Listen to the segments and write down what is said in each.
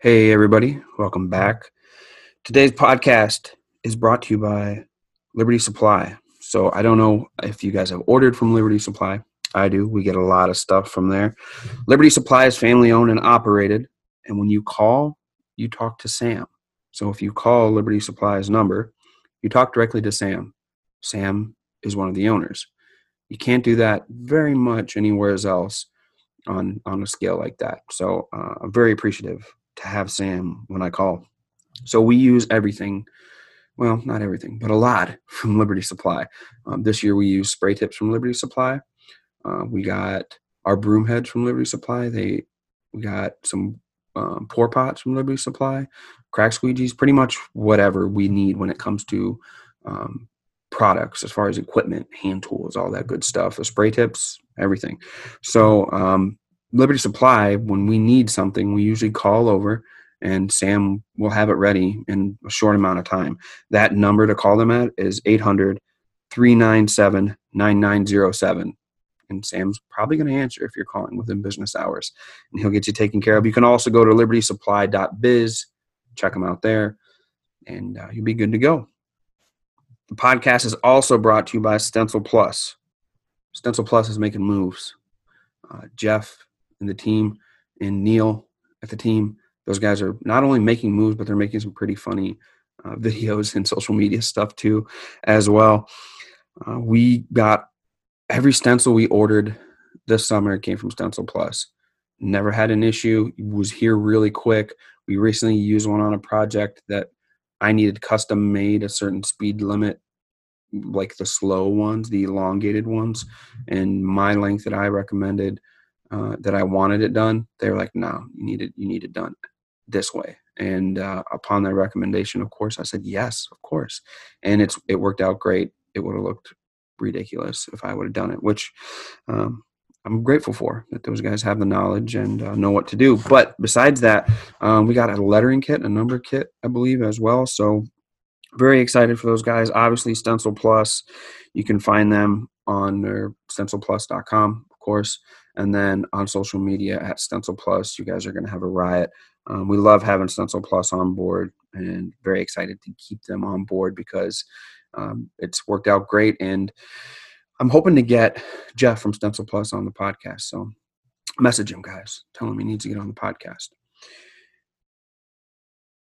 Hey, everybody, welcome back. Today's podcast is brought to you by Liberty Supply. So, I don't know if you guys have ordered from Liberty Supply. I do. We get a lot of stuff from there. Liberty Supply is family owned and operated. And when you call, you talk to Sam. So, if you call Liberty Supply's number, you talk directly to Sam. Sam is one of the owners. You can't do that very much anywhere else on on a scale like that. So uh, I'm very appreciative to have Sam when I call. So we use everything, well, not everything, but a lot from Liberty Supply. Um, this year we use spray tips from Liberty Supply. Uh, we got our broom heads from Liberty Supply. They we got some um, pour pots from Liberty Supply, crack squeegees, pretty much whatever we need when it comes to um, products as far as equipment, hand tools, all that good stuff, the spray tips, everything. So um, Liberty Supply, when we need something, we usually call over and Sam will have it ready in a short amount of time. That number to call them at is 800 397 9907. And Sam's probably going to answer if you're calling within business hours and he'll get you taken care of. You can also go to libertysupply.biz, check them out there, and uh, you'll be good to go. The podcast is also brought to you by Stencil Plus. Stencil Plus is making moves. Uh, Jeff and the team and Neil at the team. Those guys are not only making moves, but they're making some pretty funny uh, videos and social media stuff too, as well. Uh, we got every stencil we ordered this summer came from Stencil Plus. Never had an issue. Was here really quick. We recently used one on a project that I needed custom made a certain speed limit, like the slow ones, the elongated ones, and my length that I recommended uh, that I wanted it done, they were like, "No, you need it. You need it done this way." And uh, upon their recommendation, of course, I said yes, of course, and it's it worked out great. It would have looked ridiculous if I would have done it, which um, I'm grateful for that those guys have the knowledge and uh, know what to do. But besides that, um, we got a lettering kit, a number kit, I believe, as well. So very excited for those guys. Obviously, Stencil Plus, you can find them on their stencilplus.com, of course and then on social media at Stencil Plus. You guys are going to have a riot. Um, we love having Stencil Plus on board and very excited to keep them on board because um, it's worked out great. And I'm hoping to get Jeff from Stencil Plus on the podcast. So message him, guys. Tell him he needs to get on the podcast.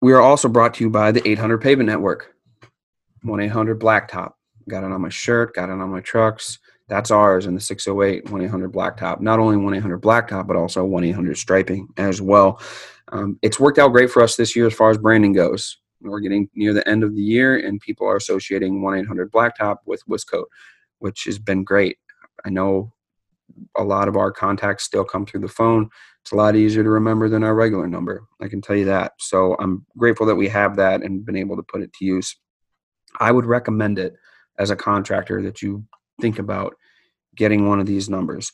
We are also brought to you by the 800 Pavement Network, 1 800 Blacktop. Got it on my shirt, got it on my trucks. That's ours in the 608 1 800 Blacktop. Not only 1 800 Blacktop, but also 1 800 Striping as well. Um, it's worked out great for us this year as far as branding goes. We're getting near the end of the year, and people are associating 1 800 Blacktop with Wiscoat, which has been great. I know a lot of our contacts still come through the phone. It's a lot easier to remember than our regular number. I can tell you that. So I'm grateful that we have that and been able to put it to use. I would recommend it as a contractor that you think about getting one of these numbers.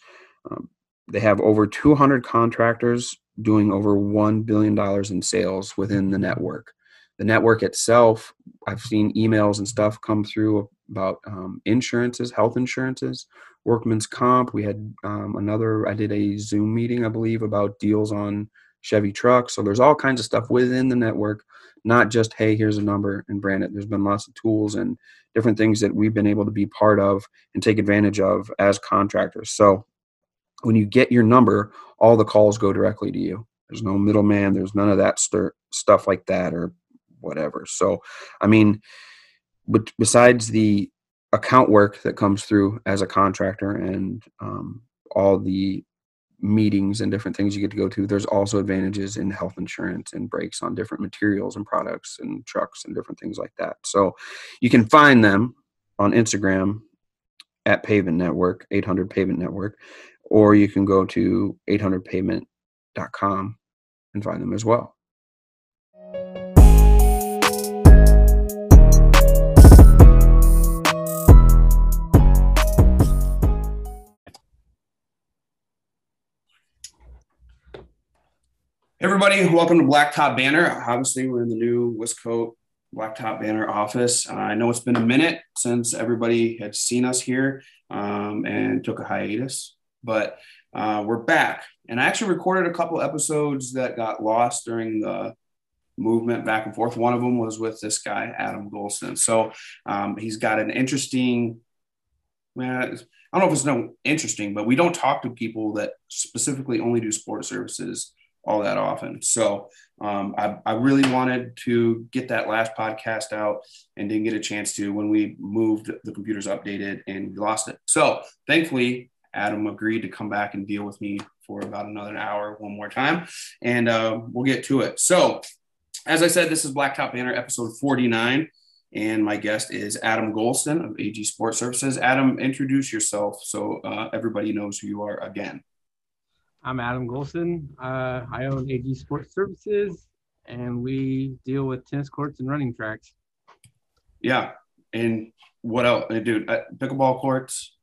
Um, they have over 200 contractors doing over $1 billion in sales within the network. The network itself, I've seen emails and stuff come through about um, insurances, health insurances, workman's comp. We had um, another, I did a Zoom meeting, I believe, about deals on Chevy trucks. So there's all kinds of stuff within the network, not just, hey, here's a number and brand it. There's been lots of tools and different things that we've been able to be part of and take advantage of as contractors. So when you get your number, all the calls go directly to you. There's no middleman. There's none of that stir, stuff like that or whatever. So, I mean, but besides the account work that comes through as a contractor and um, all the meetings and different things you get to go to, there's also advantages in health insurance and breaks on different materials and products and trucks and different things like that. So you can find them on Instagram at Pavement Network, 800 Pavement Network, or you can go to 800pavement.com and find them as well. Everybody, welcome to Blacktop Banner. Obviously, we're in the new Wiscoat Blacktop Banner office. I know it's been a minute since everybody had seen us here um, and took a hiatus, but uh, we're back. And I actually recorded a couple episodes that got lost during the movement back and forth. One of them was with this guy, Adam Golston. So um, he's got an interesting, man, I don't know if it's no interesting, but we don't talk to people that specifically only do sports surfaces all that often. So um, I, I, really wanted to get that last podcast out and didn't get a chance to when we moved the computers updated and we lost it. So thankfully, Adam agreed to come back and deal with me for about another hour one more time, and uh, we'll get to it. So, as I said, this is Blacktop Banner episode 49, and my guest is Adam Golston of AG Sports Surfaces. Adam, introduce yourself so uh, everybody knows who you are again. I'm Adam Golston. Uh, I own AG Sports Surfaces, and we deal with tennis courts and running tracks. Yeah, and what else, dude? Uh, pickleball courts,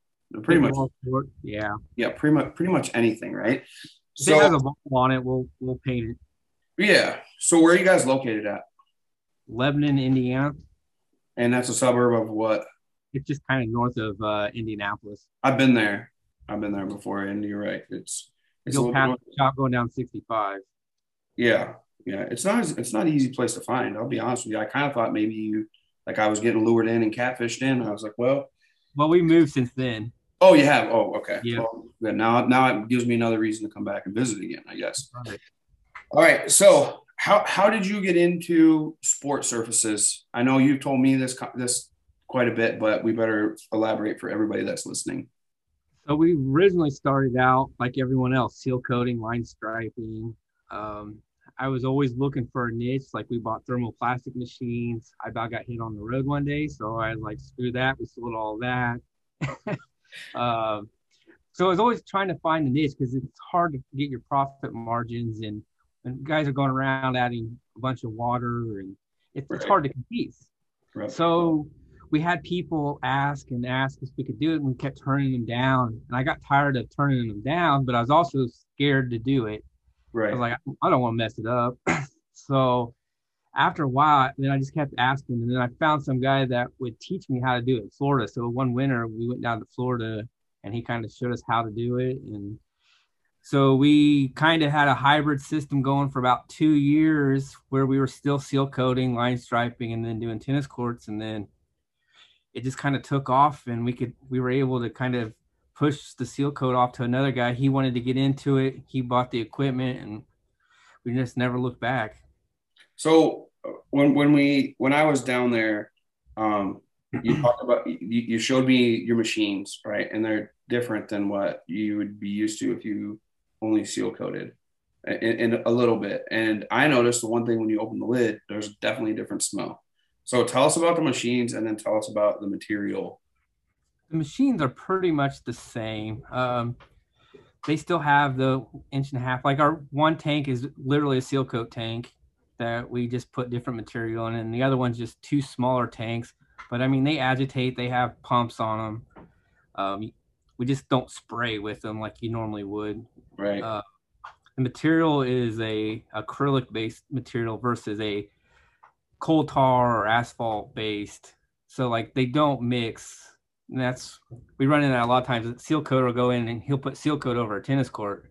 pretty much. Court, yeah. Yeah, pretty much, pretty much anything, right? If so, it has a ball on it, we'll we'll paint it. Yeah. So where are you guys located at? Lebanon, Indiana. And that's a suburb of what? It's just kind of north of uh, Indianapolis. I've been there. I've been there before, and you're right. It's it's You'll pass the shop going down 65. Yeah, yeah. It's not it's not an easy place to find. I'll be honest with you. I kind of thought maybe you like I was getting lured in and catfished in. I was like, well, well, we moved since then. Oh, you have. Oh, okay. Yeah. Well, now now it gives me another reason to come back and visit again. I guess. Right. All right. So how how did you get into sport surfaces? I know you've told me this this quite a bit, but we better elaborate for everybody that's listening. So we originally started out like everyone else, seal coating, line striping. Um, I was always looking for a niche. Like we bought thermoplastic machines. I about got hit on the road one day, so I was like, screw that. We sold all that. um, so I was always trying to find a niche because it's hard to get your profit margins, and, and guys are going around adding a bunch of water, and it's, right. it's hard to compete. Right. So we had people ask and ask if we could do it, and we kept turning them down. And I got tired of turning them down, but I was also scared to do it. Right. I was like, I don't want to mess it up. so after a while, then I just kept asking, and then I found some guy that would teach me how to do it in Florida. So one winter, we went down to Florida, and he kind of showed us how to do it, and so we kind of had a hybrid system going for about two years where we were still seal coating, line striping, and then doing tennis courts. And then it just kind of took off and we could we were able to kind of push the seal coat off to another guy. He wanted to get into it. He bought the equipment and we just never looked back. So uh, when when we when i was down there um you talked about you, you showed me your machines right? And they're different than what you would be used to if you only seal coated in, in a little bit. And i noticed the one thing when you open the lid there's definitely a different smell so tell us about the machines and then tell us about the material. The machines are pretty much the same. Um, they still have the inch and a half. Like our one tank is literally a seal coat tank that we just put different material in, and the other one's just two smaller tanks. But I mean, they agitate. They have pumps on them. Um, we just don't spray with them like you normally would. Right. Uh, the material is a acrylic based material versus a coal tar or asphalt based. So like they don't mix. And that's we run into that a lot of times. Seal coat will go in and he'll put seal coat over a tennis court,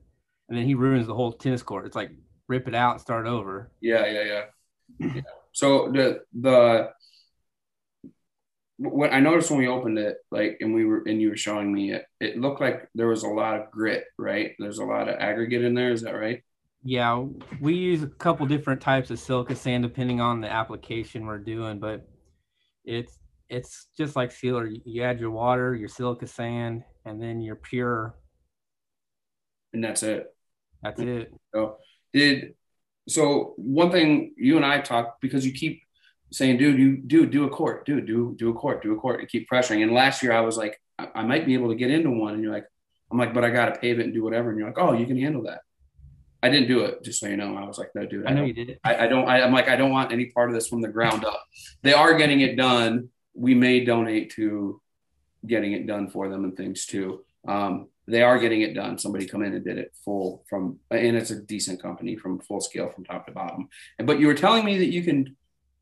and then he ruins the whole tennis court. It's like rip it out and start over. Yeah, yeah, yeah. yeah. So the the what I noticed when we opened it, like, and we were and you were showing me it, it looked like there was a lot of grit, right? There's a lot of aggregate in there. Is that right? Yeah, we use a couple different types of silica sand depending on the application we're doing, but it's it's just like sealer. You add your water, your silica sand, and then your pure. And that's it. That's it. So did so one thing you and I talked because you keep saying, dude, you do do a court, dude, do do a court, do a court, and keep pressuring. And last year I was like, I, I might be able to get into one, and you're like, I'm like, but I got to pave it and do whatever, and you're like, oh, you can handle that. I didn't do it, just so you know. I was like, no, dude. I, I know you did it. I, I don't. I, am like, I don't want any part of this from the ground up. They are getting it done. We may donate to getting it done for them and things too. Um, they are getting it done. Somebody come in and did it full from, and it's a decent company from full scale from top to bottom. And but you were telling me that you can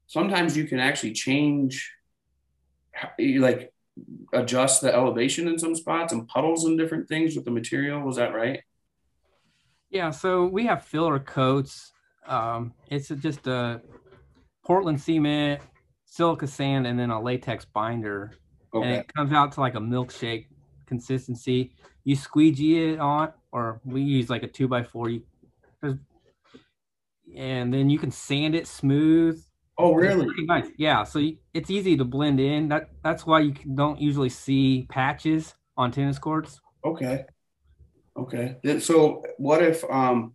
sometimes you can actually change, like adjust the elevation in some spots and puddles and different things with the material. Was that right? Yeah. So we have filler coats. Um, it's just a Portland cement, silica sand, and then a latex binder. Okay. And it comes out to like a milkshake consistency. You squeegee it on, or we use like a two by four. You, and then you can sand it smooth Oh, really? Nice. Yeah. So it's easy to blend in. That that's why you don't usually see patches on tennis courts. Okay. Okay. So what if um,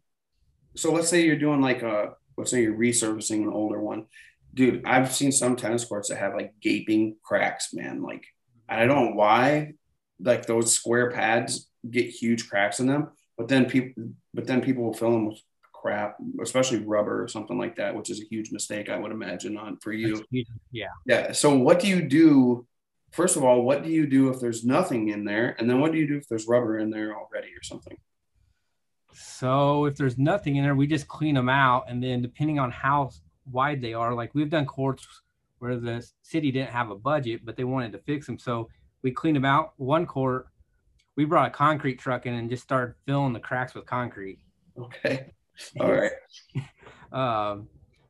so let's say you're doing like a let's say you're resurfacing an older one, dude. I've seen some tennis courts that have like gaping cracks, man. Like I don't know why, like those square pads get huge cracks in them, but then people but then people will fill them with crap, especially rubber or something like that, which is a huge mistake, I would imagine, on for you. Yeah. Yeah. So what do you do? First of all, what do you do if there's nothing in there? And then what do you do if there's rubber in there already or something? So if there's nothing in there, we just clean them out. And then depending on how wide they are, like we've done courts where the city didn't have a budget, but they wanted to fix them. So we cleaned them out. One court, we brought a concrete truck in and just started filling the cracks with concrete. Okay. All right. um,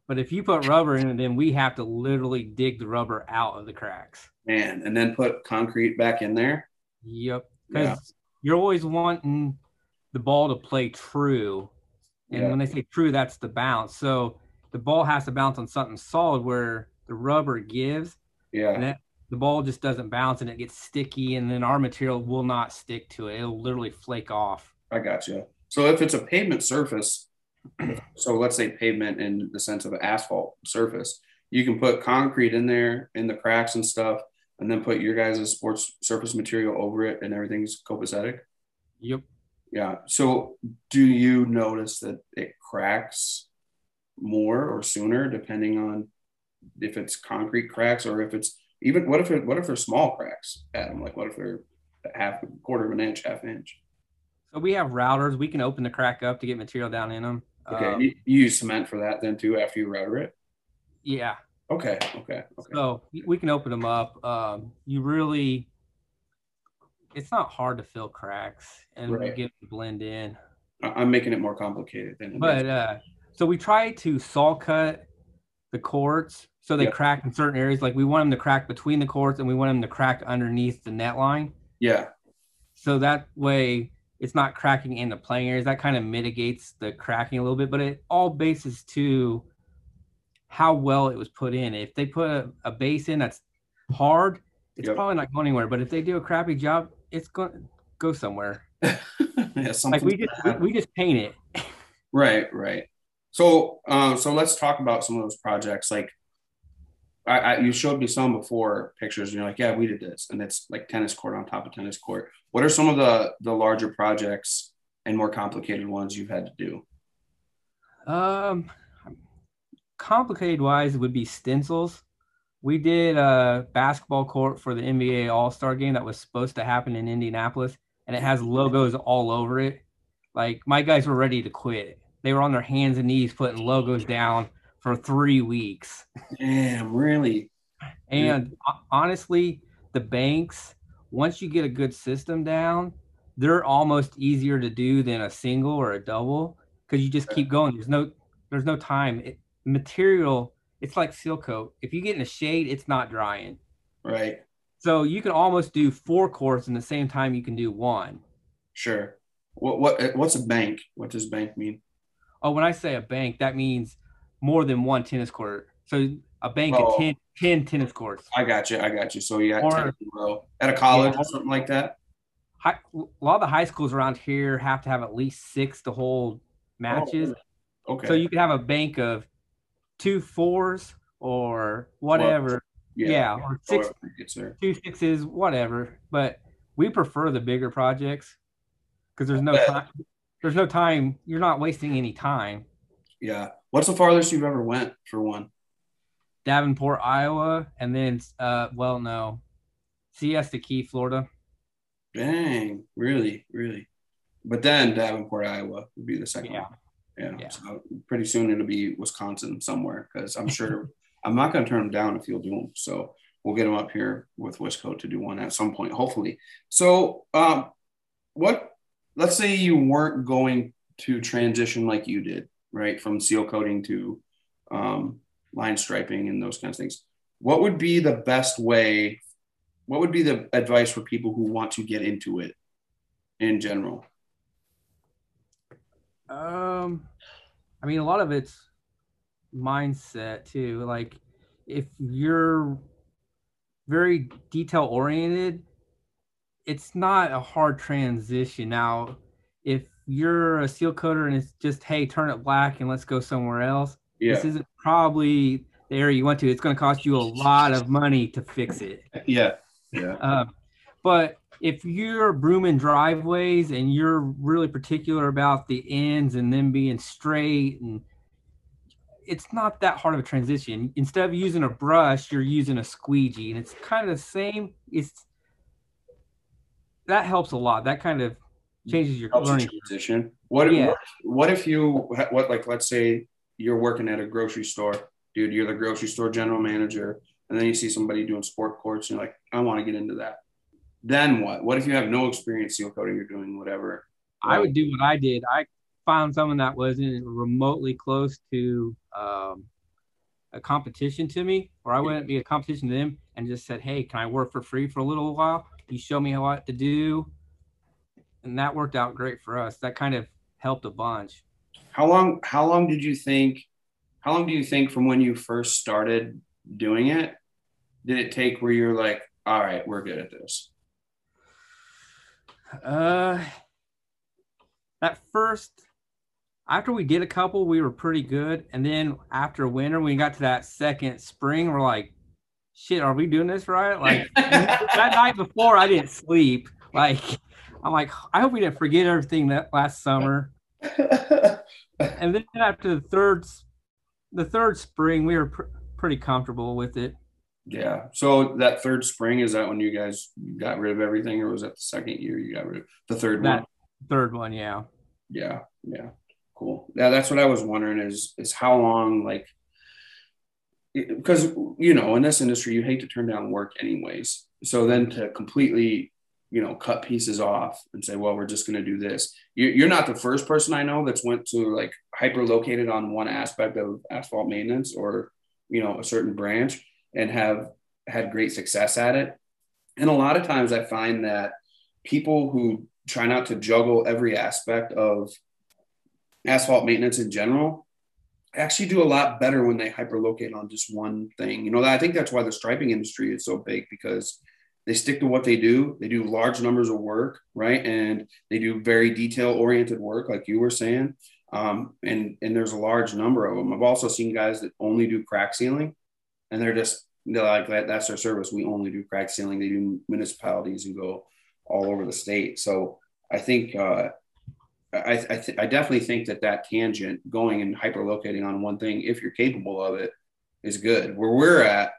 but if you put rubber in it, then we have to literally dig the rubber out of the cracks. Man, and then put concrete back in there. Yep. Because yeah. you're always wanting the ball to play true. And yeah. when they say true, that's the bounce. So the ball has to bounce on something solid where the rubber gives. Yeah. And that, the ball just doesn't bounce and it gets sticky, and then our material will not stick to it. It'll literally flake off. I got you. So if it's a pavement surface, so let's say pavement in the sense of an asphalt surface, you can put concrete in there in the cracks and stuff, and then put your guys' sports surface material over it, and everything's copacetic. Yep. Yeah. So do you notice that it cracks more or sooner depending on if it's concrete cracks or if it's even what if it what if they're small cracks, Adam? Like what if they're half quarter of an inch, half inch? So we have routers. We can open the crack up to get material down in them. Okay. Um, you, you use cement for that then too after you router it? Yeah. Okay. Okay. Okay. So we can open them up. Um, you really, it's not hard to fill cracks and right. get them blend in. I'm making it more complicated than. But uh, so we try to saw cut the courts so they yep. crack in certain areas. Like we want them to crack between the courts and we want them to crack underneath the net line. Yeah. So that way it's not cracking in the playing areas. That kind of mitigates the cracking a little bit, but it all bases to how well it was put in. If they put a, a base in that's hard, it's yep. probably not going anywhere. But if they do a crappy job, it's going to go somewhere. yeah, like we just we, we, just paint it. right, right. So, uh, so let's talk about some of those projects. Like I, I, you showed me some before pictures, and you're like, yeah, we did this, and it's like tennis court on top of tennis court. What are some of the the larger projects and more complicated ones you've had to do? Um, complicated wise would be stencils. We did a basketball court for the NBA All Star game that was supposed to happen in Indianapolis, and it has logos all over it. Like my guys were ready to quit. They were on their hands and knees putting logos down for three weeks. Damn, really? And honestly, the banks, once you get a good system down, they're almost easier to do than a single or a double because you just keep going. There's no there's no time. It, material, it's like seal coat. If you get in a shade, it's not drying. Right. So you can almost do four courts in the same time you can do one. Sure. What what eh, what's a bank? What does bank mean? Oh, when I say a bank, that means more than one tennis court. So a bank oh, of 10, 10 tennis courts. I got you. I got you. So you got or, 10 in a row at a college yeah, or something like that. High, a lot of the high schools around here have to have at least six to hold matches. Oh, okay. So you could have a bank of two fours or whatever. yeah, yeah, or six, two sixes, whatever. But we prefer the bigger projects because there's no time. There's no time. You're not wasting any time. Yeah. What's the farthest you've ever went for one? Davenport, Iowa, and then uh, well, no, Siesta Key, Florida. Dang, really, really. But then Davenport, Iowa would be the second yeah. one. Yeah. yeah. So pretty soon it'll be Wisconsin somewhere because I'm sure I'm not going to turn them down if you'll do them. So we'll get them up here with Wisco to do one at some point, hopefully. So, um, what? Let's say you weren't going to transition like you did, right, from seal coating to um, line striping and those kinds of things. What would be the best way? What would be the advice for people who want to get into it in general? Um, I mean, a lot of it's mindset too. Like, if you're very detail oriented, it's not a hard transition. Now, if you're a seal coater and it's just, hey, turn it black and let's go somewhere else, yeah. this isn't probably the area you want to. It's going to cost you a lot of money to fix it. Yeah. Yeah. Uh, but if you're brooming driveways and you're really particular about the ends and them being straight and it's not that hard of a transition. Instead of using a brush, you're using a squeegee, and it's kind of the same. It's that helps a lot. That kind of changes your helps learning transition. What, yeah. what what if you what like let's say you're working at a grocery store, dude. You're the grocery store general manager, and then you see somebody doing sport courts, and you're like, I want to get into that. Then what? What if you have no experience seal coating? You're doing whatever. I would do what I did. I found someone that wasn't remotely close to um, a competition to me, or I wouldn't be a competition to them, and just said, "Hey, can I work for free for a little while? You show me what to do," and that worked out great for us. That kind of helped a bunch. How long? How long did you think? How long do you think from when you first started doing it did it take where you're like, "All right, we're good at this"? Uh, at first after we did a couple, we were pretty good. And then after winter, we got to that second spring, we're like, shit, are we doing this right? Like that night before, I didn't sleep. Like, I'm like, I hope we didn't forget everything that last summer. and then after the third, the third spring, we were pr- pretty comfortable with it. Yeah. So that third spring is that when you guys got rid of everything, or was that the second year you got rid of the third that one? Third one, yeah. Yeah. Yeah cool yeah that's what i was wondering is is how long like because you know in this industry you hate to turn down work anyways so then to completely you know cut pieces off and say well we're just going to do this you're not the first person i know that's went to like hyper located on one aspect of asphalt maintenance or you know a certain branch and have had great success at it and a lot of times i find that people who try not to juggle every aspect of asphalt maintenance in general actually do a lot better when they hyperlocate on just one thing. You know, I think that's why the striping industry is so big because they stick to what they do. They do large numbers of work, right? And they do very detail oriented work, like you were saying. Um, and and there's a large number of them. I've also seen guys that only do crack sealing, and they're just they're like that. That's their service. We only do crack sealing. They do municipalities and go all over the state. So I think uh, I, I, th- I, definitely think that that tangent going and hyperlocating on one thing, if you're capable of it, is good. Where we're at,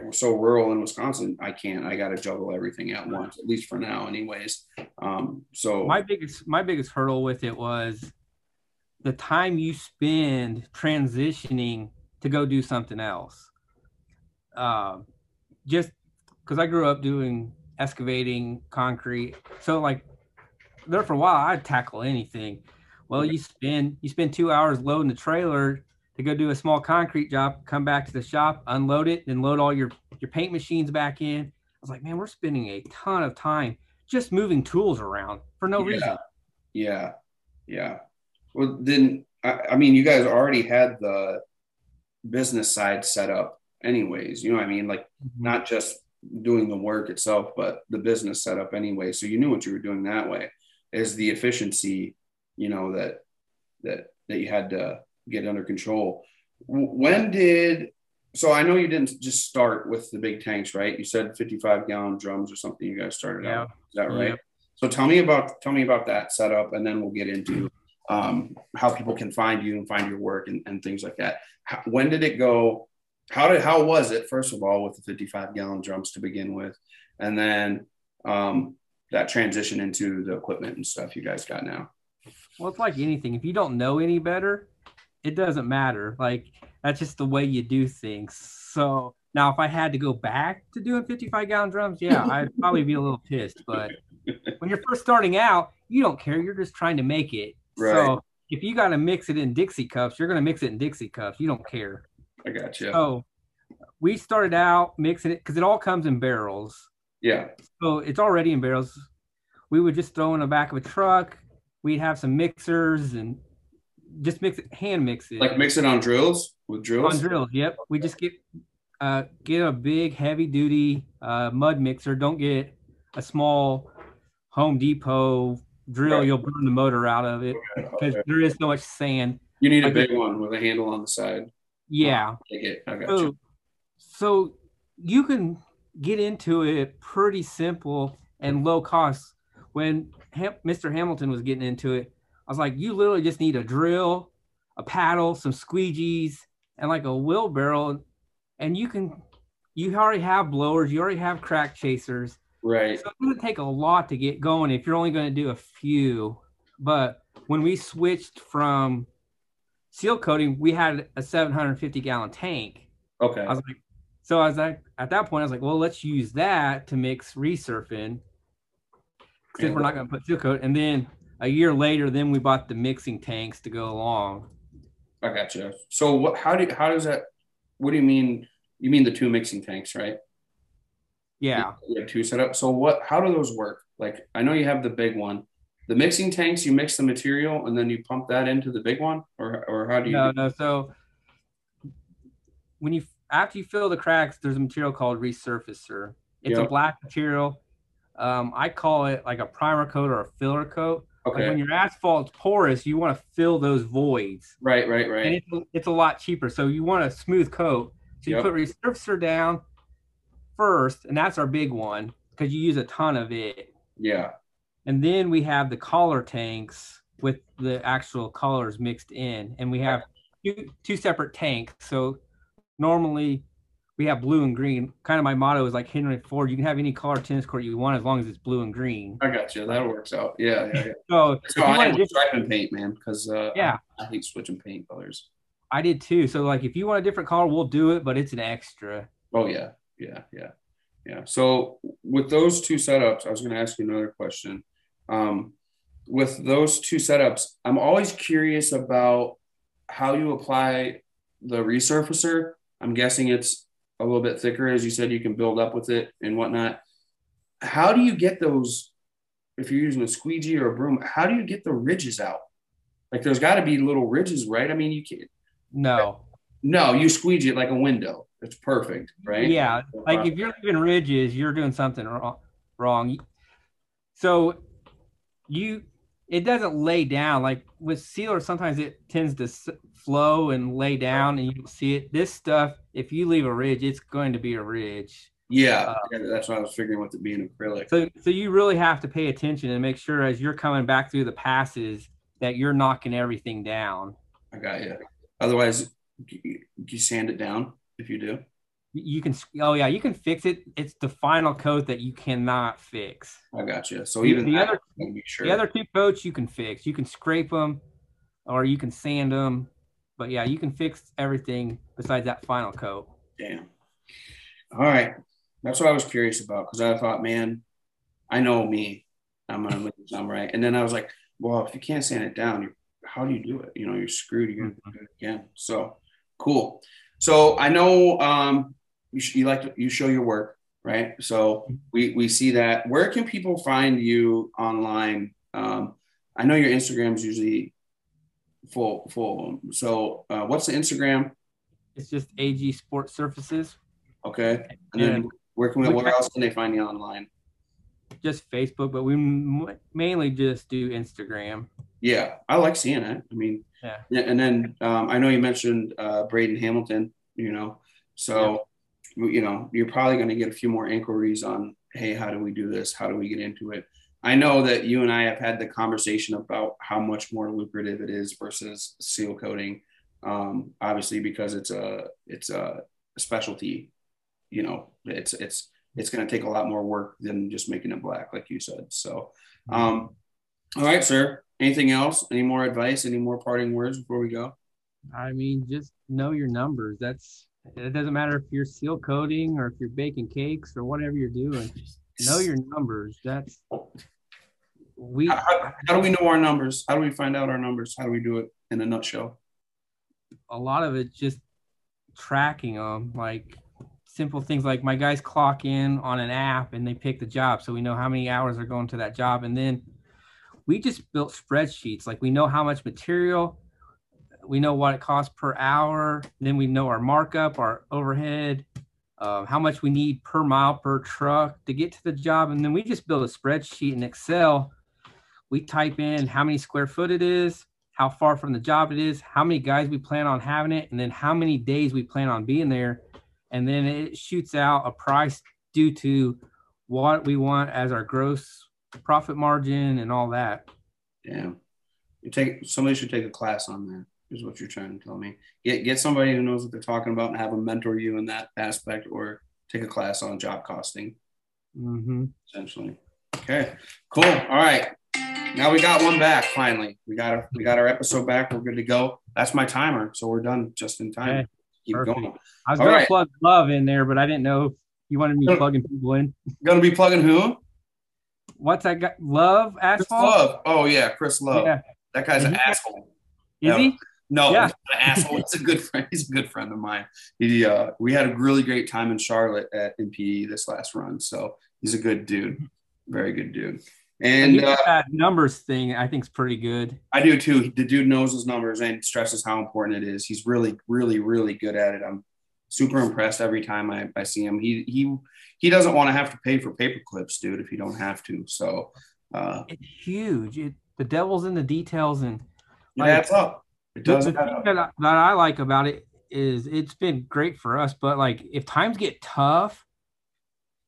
we're so rural in Wisconsin, I can't. I got to juggle everything at once, at least for now, anyways. Um, so my biggest my biggest hurdle with it was the time you spend transitioning to go do something else. Uh, just because I grew up doing excavating concrete, so like there for a while, I'd tackle anything. Well, you spend you spend two hours loading the trailer to go do a small concrete job, come back to the shop, unload it, and load all your your paint machines back in. I was like, man, we're spending a ton of time just moving tools around for no yeah. reason. Yeah, yeah. Well, then I, I mean, you guys already had the business side set up, anyways. You know what I mean? Like mm-hmm. not just doing the work itself, but the business set up anyway. So you knew what you were doing that way is the efficiency, you know, that that that you had to get under control. When did so I know you didn't just start with the big tanks, right? You said 55 gallon drums or something you guys started yeah. out. Is that right? Yeah. So tell me about tell me about that setup and then we'll get into um, how people can find you and find your work and, and things like that. How, when did it go? How did how was it first of all with the 55 gallon drums to begin with, and then um, that transition into the equipment and stuff you guys got now? Well, it's like anything. If you don't know any better, it doesn't matter. Like that's just the way you do things. So Now, if I had to go back to doing 55 gallon drums, yeah, I'd probably be a little pissed. But when you're first starting out, you don't care. You're just trying to make it. Right. So if you got to mix it in Dixie cups, you're going to mix it in Dixie cups. You don't care. I got you. So we started out mixing it because it all comes in barrels. Yeah. So it's already in barrels. We would just throw in the back of a truck. We'd have some mixers and just mix it, hand mix it. Like mix it on drills with drills. on drills. Yep. We just get uh, get a big heavy duty uh, mud mixer. Don't get a small Home Depot drill. Right. You'll burn the motor out of it because Okay. there is so much sand. You need a big one with a handle on the side. Yeah. Take it. I got So, you. so you can get into it pretty simple and low cost. When Ham- Mr. Hamilton was getting into it, I was like, you literally just need a drill, a paddle, some squeegees, and like a wheelbarrow, and you can. You already have blowers. You already have crack chasers. Right. So it doesn't take a lot to get going if you're only going to do a few. But when we switched from seal coating, we had a 750 gallon tank. Okay. I was like, so I was like, at that point, I was like, well, let's use that to mix resurfing because we're not going to put seal coat. And then a year later, then we bought the mixing tanks to go along. I got you. So what? How do? How does that? What do you mean? You mean the two mixing tanks, right? Yeah. You have two set up. So what? How do those work? Like I know you have the big one. The mixing tanks, you mix the material and then you pump that into the big one, or or how do you? No, no. So when you after you fill the cracks, there's a material called resurfacer. It's Yep. a black material. Um, I call it like a primer coat or a filler coat. Like when your asphalt's porous, you want to fill those voids. right. Right. right. and it's, it's a lot cheaper. So you want a smooth coat. So you Yep. put resurfacer down first, and that's our big one because you use a ton of it. Yeah. And then we have the collar tanks with the actual colors mixed in, and we have two, two separate tanks. So normally we have blue and green. Kind of my motto is like Henry Ford: you can have any color tennis court you want as long as it's blue and green. I got you. That works out. Yeah. Yeah. yeah. So So I want am a with different, striping paint, man, because uh, Yeah. I, I hate switching paint colors. I did too. So like if you want a different color, we'll do it, but it's an extra. Oh yeah, yeah, yeah, yeah. So with those two setups, I was going to ask you another question. Um, with those two setups, I'm always curious about how you apply the resurfacer. I'm guessing it's a little bit thicker, as you said. You can build up with it and whatnot. How do you get those? If you're using a squeegee or a broom, how do you get the ridges out? Like, there's got to be little ridges, right? I mean, you can't. No. No, you squeegee it like a window. It's perfect, right? Yeah, like if you're leaving ridges, you're doing something wrong. Wrong. So you, it doesn't lay down like with sealer. Sometimes it tends to s- flow and lay down, and you don't see it. This stuff, if you leave a ridge, it's going to be a ridge. Yeah, uh, yeah, that's what I was figuring with it being acrylic. So, so you really have to pay attention and make sure as you're coming back through the passes that you're knocking everything down. I got you. Otherwise, you, you sand it down if you do. You can, oh yeah, you can fix it. It's the final coat that you cannot fix. I got you. So even the that, other- be sure. The other two coats you can fix. You can scrape them, or you can sand them. But yeah, you can fix everything besides that final coat. Damn. All right, that's what I was curious about because I thought, man, I know me. I'm gonna make some right. And then I was like, well, if you can't sand it down, you, how do you do it? You know, you're screwed. You're gonna do it again. So cool. So I know um, you, sh- you like to you show your work, right? So we we see that. Where can people find you online? Um, I know your Instagram's usually full full. So uh, what's the Instagram? It's just AG Sports Surfaces, Okay, and then where can we, where else can they find you online? just Facebook, but we m- mainly just do Instagram. Yeah, I like seeing it. I mean, Yeah. and then um, I know you mentioned uh, Braden Hamilton. You know, so you know you're probably going to get a few more inquiries on, hey, how do we do this? How do we get into it? I know that you and I have had the conversation about how much more lucrative it is versus seal coating. Um, obviously, because it's a it's a specialty. You know, it's it's it's going to take a lot more work than just making it black, like you said. So, um, all right, sir. Anything else? Any more advice? Any more parting words before we go? I mean, just know your numbers. That's It doesn't matter if you're seal coating or if you're baking cakes or whatever you're doing. Know your numbers. That's we. How, how, how do we know our numbers? How do we find out our numbers? How do we do it in a nutshell? A lot of it just tracking them, like simple things like my guys clock in on an app and they pick the job, so we know how many hours are going to that job, and then we just built spreadsheets. Like we know how much material, we know what it costs per hour, then we know our markup, our overhead, uh, how much we need per mile per truck to get to the job, and then we just build a spreadsheet in Excel. We type in how many square foot it is, how far from the job it is, how many guys we plan on having it, and then how many days we plan on being there. And then it shoots out a price due to what we want as our gross profit margin and all that. Yeah. You take somebody should take a class on that, is what you're trying to tell me. Get get somebody who knows what they're talking about and have them mentor you in that aspect or take a class on job costing. Mm-hmm. Essentially. Okay. Cool. All right. Now we got one back finally. We got a, we got our episode back. We're good to go. That's my timer, so we're done just in time. Okay. Keep Perfect. going. I was All gonna right. plug love in there, but I didn't know you wanted me plugging people in. Gonna be plugging who? What's that guy? Love Chris? Love. Oh yeah, Chris Love. Yeah. That guy's an asshole. Is Yeah. he? No, Yeah. he's not an asshole. He's a good friend. He's a good friend of mine. He, uh, we had a really great time in Charlotte at NPE this last run. So he's a good dude, very good dude. And And uh, that numbers thing I think is pretty good. I do too. The dude knows his numbers and stresses how important it is. He's really, really, really good at it. I'm super impressed every time I, I see him. He he he doesn't want to have to pay for paper clips, dude, if you don't have to. So uh, It's huge. It, the devil's in the details, and it Like, adds up. It the, does the thing that I, that I like about it is it's been great for us. But like, if times get tough,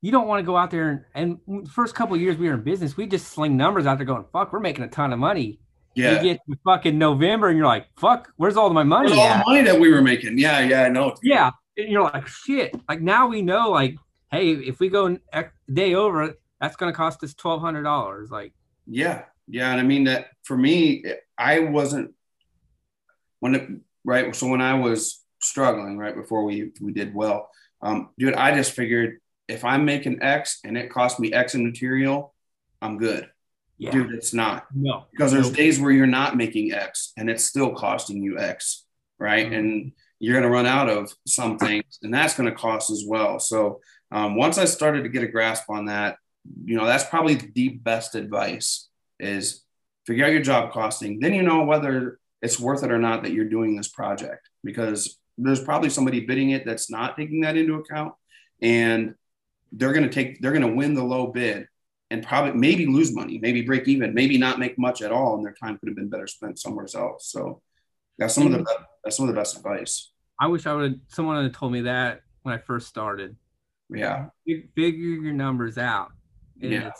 you don't want to go out there and, and the first couple of years we were in business, we just sling numbers out there going, "Fuck, we're making a ton of money." Yeah. You get to fucking November, and you're like, "Fuck, where's all my money?" Where's all the money that we were making? Yeah, yeah, I know. Yeah, and you're like, "Shit!" Like now we know, like, hey, if we go day over, that's going to cost us twelve hundred dollars. Like, Yeah, yeah, and I mean that for me, I wasn't when it right. So when I was struggling right before we we did well, um, dude, I just figured if I'm making X and it cost me X in material, I'm good. yeah, Dude, it's not no, because there's Nope. days where you're not making X and it's still costing you X, right? Mhm. And you're going to run out of some things, and that's going to cost as well. So um, once I started to get a grasp on that, you know, that's probably the best advice is figure out your job costing. Then you know whether it's worth it or not that you're doing this project because there's probably somebody bidding it that's not taking that into account, and they're going to take they're going to win the low bid and probably maybe lose money, maybe break even, maybe not make much at all, and their time could have been better spent somewhere else. So that's some of the that's some of the best advice. I wish I would. have Someone had told me that when I first started. Yeah, Figure your numbers out. And Yeah.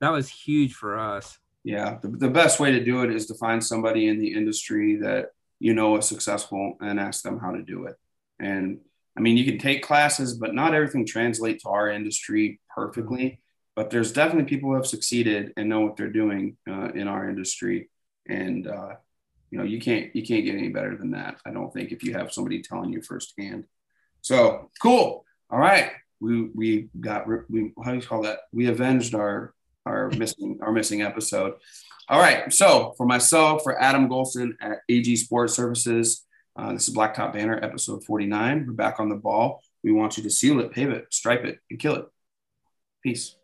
that was huge for us. Yeah. The, the best way to do it is to find somebody in the industry that you know is successful and ask them how to do it. And I mean, you can take classes, but not everything translates to our industry perfectly. But there's definitely people who have succeeded and know what they're doing uh, in our industry, and uh, you know, you can't you can't get any better than that. I don't think if you have somebody telling you firsthand. So cool. All right, we we got we how do you call that? We avenged our our missing our missing episode. All right. So for myself, for Adam Golson at AG Sports Surfaces, uh, this is Blacktop Banner episode 49. We're back on the ball. We want you to seal it, pave it, stripe it, and kill it. Peace.